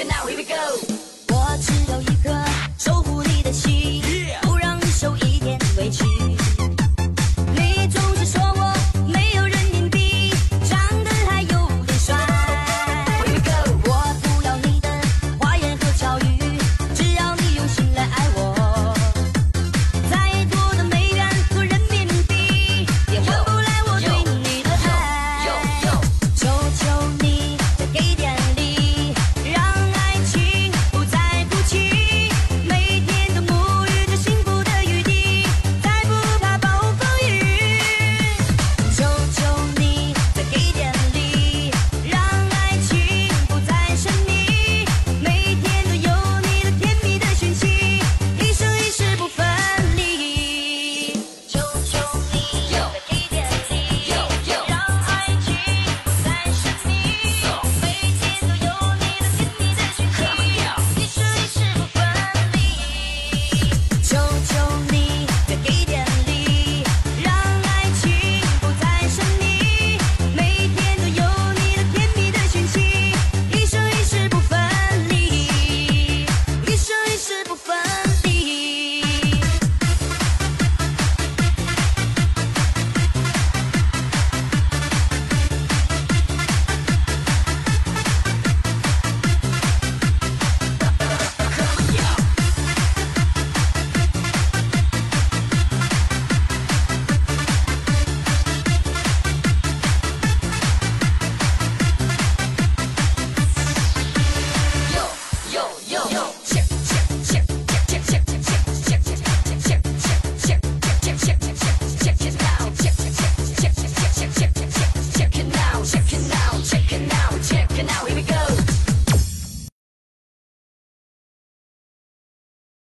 And now here we go.